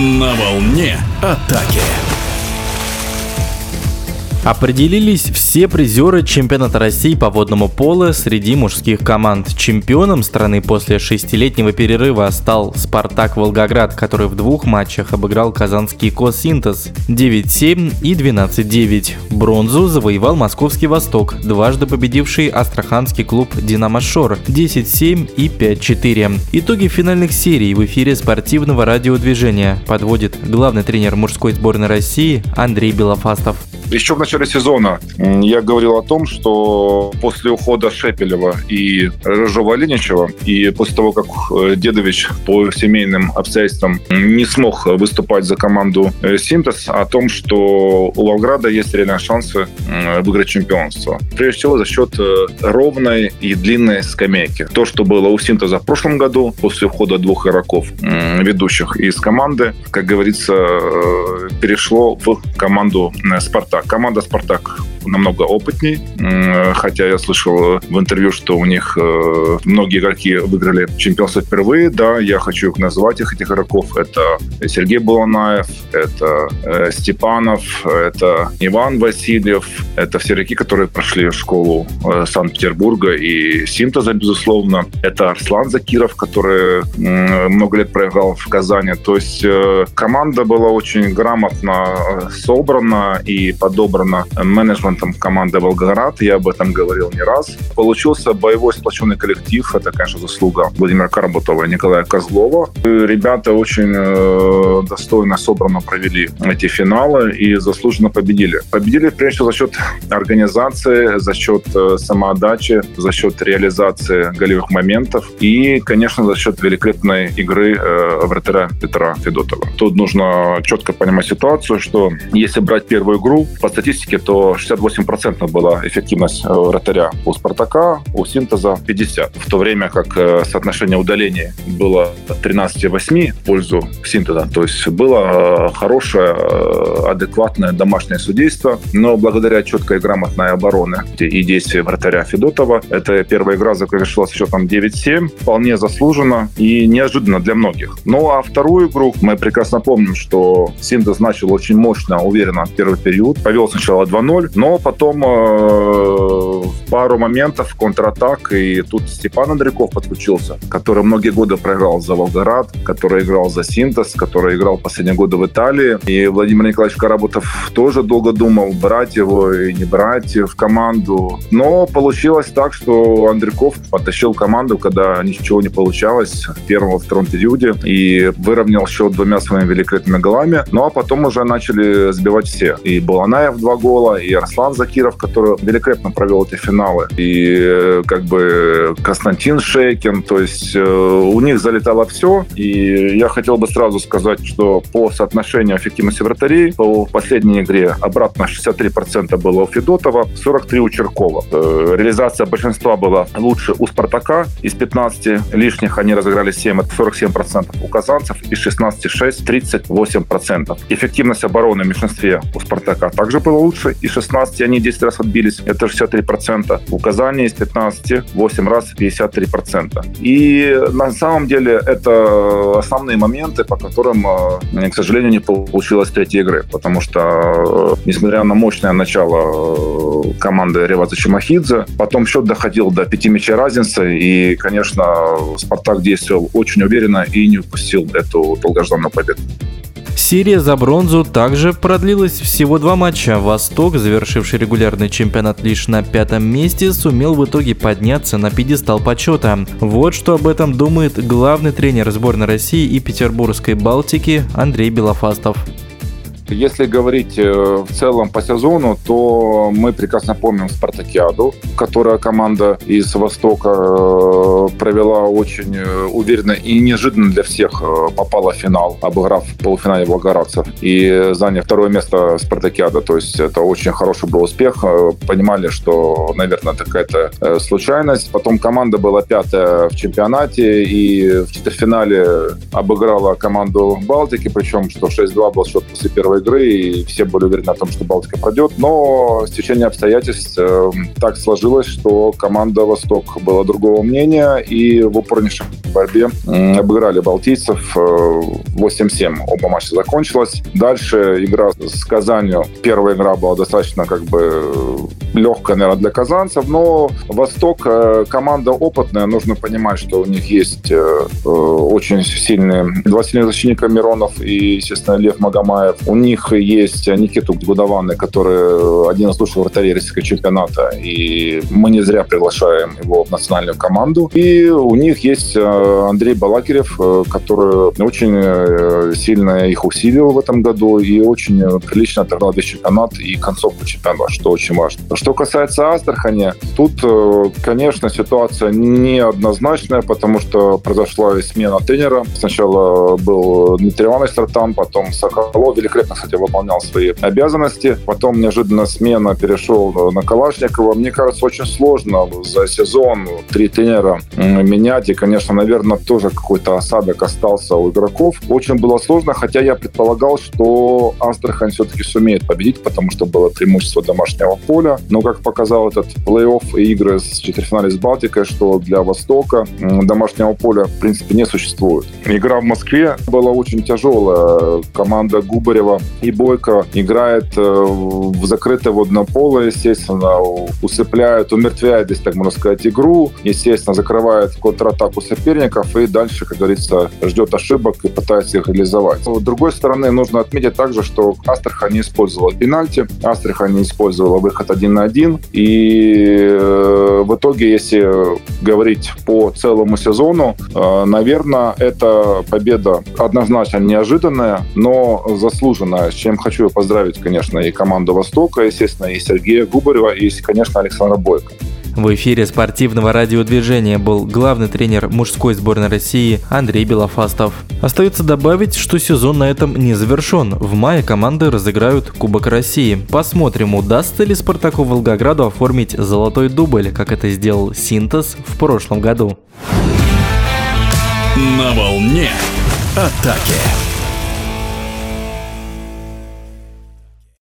На волне атаки. Определились все призеры чемпионата России по водному полу среди мужских команд. Чемпионом страны после шестилетнего перерыва стал «Спартак Волгоград», который в двух матчах обыграл казанский «Косинтез» 9-7 и 12-9. Бронзу завоевал московский «Восток», дважды победивший астраханский клуб «Динамо Шор» 10-7 и 5-4. Итоги финальных серий в эфире спортивного радиодвижения подводит главный тренер мужской сборной России Андрей Белофастов. Еще в начале сезона я говорил о том, что после ухода Шепелева и Рыжова Леничева, и после того, как э, Дедович по семейным обстоятельствам не смог выступать за команду э, «Синтез», о том, что у Волграда есть реальные шансы выиграть чемпионство. Прежде всего за счет э, ровной и длинной скамейки. То, что было у «Синтеза» в прошлом году, после ухода двух игроков ведущих из команды, как говорится, перешло в команду «Спартак». Команда «Спартак» намного опытней, хотя я слышал в интервью, что у них э, многие игроки выиграли чемпионство впервые. Да, я хочу назвать, их, этих игроков. Это Сергей Буланаев, это э, Степанов, это Иван Васильев. Это все игроки, которые прошли школу э, Санкт-Петербурга и Синтеза, безусловно. Это Арслан Закиров, который много лет проиграл в Казани. То есть команда была очень грамотно собрана и подобрана менеджмент менеджментом команды «Волгоград». Я об этом говорил не раз. Получился боевой сплоченный коллектив. Это, конечно, заслуга Владимира Карбутова и Николая Козлова. Ребята очень э, достойно, собрано провели эти финалы и заслуженно победили. Победили, прежде всего, за счет организации, за счет э, самоотдачи, за счет реализации голевых моментов и, конечно, за счет великолепной игры э, вратаря Петра Федотова. Тут нужно четко понимать ситуацию, что если брать первую игру, по статистике, то 60 58% была эффективность э, вратаря у «Спартака», у «Синтеза» 50%. В то время как э, соотношение удаления было 13,8 в пользу «Синтеза». То есть было э, хорошее, адекватное домашнее судейство. Но благодаря четкой и грамотной обороне и действия вратаря Федотова, эта первая игра завершилась счетом 9-7. Вполне заслуженно и неожиданно для многих. Ну а вторую игру мы прекрасно помним, что «Синтез» начал очень мощно, уверенно первый период. Повел сначала 2-0, но потом э, пару моментов контратак, и тут Степан Андрюков подключился, который многие годы проиграл за Волгоград, который играл за Синтез, который играл последние годы в Италии. И Владимир Николаевич Карабутов тоже долго думал, брать его и не брать в команду. Но получилось так, что Андрюков потащил команду, когда ничего не получалось в первом, во втором периоде, и выровнял счет двумя своими великолепными голами. Ну а потом уже начали сбивать все. И Баланаев два гола, и Арслан Закиров, который великолепно провел эти финалы, и э, как бы Константин Шейкин, то есть э, у них залетало все, и я хотел бы сразу сказать, что по соотношению эффективности вратарей по последней игре обратно 63% было у Федотова, 43 у Черкова. Э, реализация большинства была лучше у Спартака, из 15 лишних они разыграли 7, это 47% у казанцев, из 16 6, 38%. Эффективность обороны в меньшинстве у Спартака также была лучше, и 16 они 10 раз отбились, это 63%. У Казани из 15 8 раз 53%. И на самом деле это основные моменты, по которым, э, к сожалению, не получилось третьей игры, потому что, э, несмотря на мощное начало э, команды Реваза Чемахидзе, потом счет доходил до пяти мячей разницы, и, конечно, Спартак действовал очень уверенно и не упустил эту долгожданную победу. Серия за бронзу также продлилась всего два матча. Восток, завершивший регулярный чемпионат лишь на пятом месте, сумел в итоге подняться на пьедестал почета. Вот что об этом думает главный тренер сборной России и Петербургской Балтики Андрей Белофастов. Если говорить э, в целом по сезону, то мы прекрасно помним Спартакиаду, которая команда из Востока э, провела очень э, уверенно и неожиданно для всех попала в финал, обыграв в полуфинале волгоградцев и заняв второе место Спартакиада. То есть это очень хороший был успех. Понимали, что, наверное, это какая-то случайность. Потом команда была пятая в чемпионате и в четвертьфинале обыграла команду Балтики, причем что 6-2 был счет после первой игры, и все были уверены в том, что Балтика пройдет. Но с течение обстоятельств э, так сложилось, что команда «Восток» была другого мнения, и в упорнейшей борьбе обыграли балтийцев 8-7. Оба матча закончилась. Дальше игра с Казанью. Первая игра была достаточно как бы легкая, наверное, для казанцев, но Восток команда опытная. Нужно понимать, что у них есть очень сильные два сильных защитника Миронов и, естественно, Лев Магомаев. У них есть Никиту Гудованный, который один из лучших вратарей российского чемпионата, и мы не зря приглашаем его в национальную команду. И у них есть э, Андрей Балакирев, э, который очень э, сильно их усилил в этом году и очень прилично отыграл весь чемпионат и концовку чемпионата, что очень важно. Что касается Астрахани, тут, конечно, ситуация неоднозначная, потому что произошла смена тренера. Сначала был Дмитрий Иванович Тартан, потом Соколов великолепно, кстати, выполнял свои обязанности. Потом неожиданно смена перешел на Калашникова. Мне кажется, очень сложно за сезон три тренера менять. И, конечно, наверное, тоже какой-то осадок остался у игроков. Очень было сложно, хотя я предполагал, что Астрахань все-таки сумеет победить, потому что было преимущество домашнего поля. Но, как показал этот плей-офф и игры с четвертьфинале с Балтикой, что для Востока домашнего поля, в принципе, не существует. Игра в Москве была очень тяжелая. Команда Губарева и Бойко играет э, в закрытое водное поле, естественно, усыпляют, умертвяют, если так можно сказать, игру, естественно, закрывает контратаку соперников и дальше, как говорится, ждет ошибок и пытается их реализовать. С другой стороны, нужно отметить также, что Астрахань не использовала пенальти, Астрахань не использовала выход один на один, и э, в итоге, если говорить по целому сезону, э, наверное, это победа однозначно неожиданная, но заслуженная, с чем хочу поздравить, конечно, и команду «Востока», естественно, и Сергея Губарева, и, конечно, Александра Бойко. В эфире спортивного радиодвижения был главный тренер мужской сборной России Андрей Белофастов. Остается добавить, что сезон на этом не завершен. В мае команды разыграют Кубок России. Посмотрим, удастся ли Спартаку Волгограду оформить золотой дубль, как это сделал Синтез в прошлом году. На волне атаки.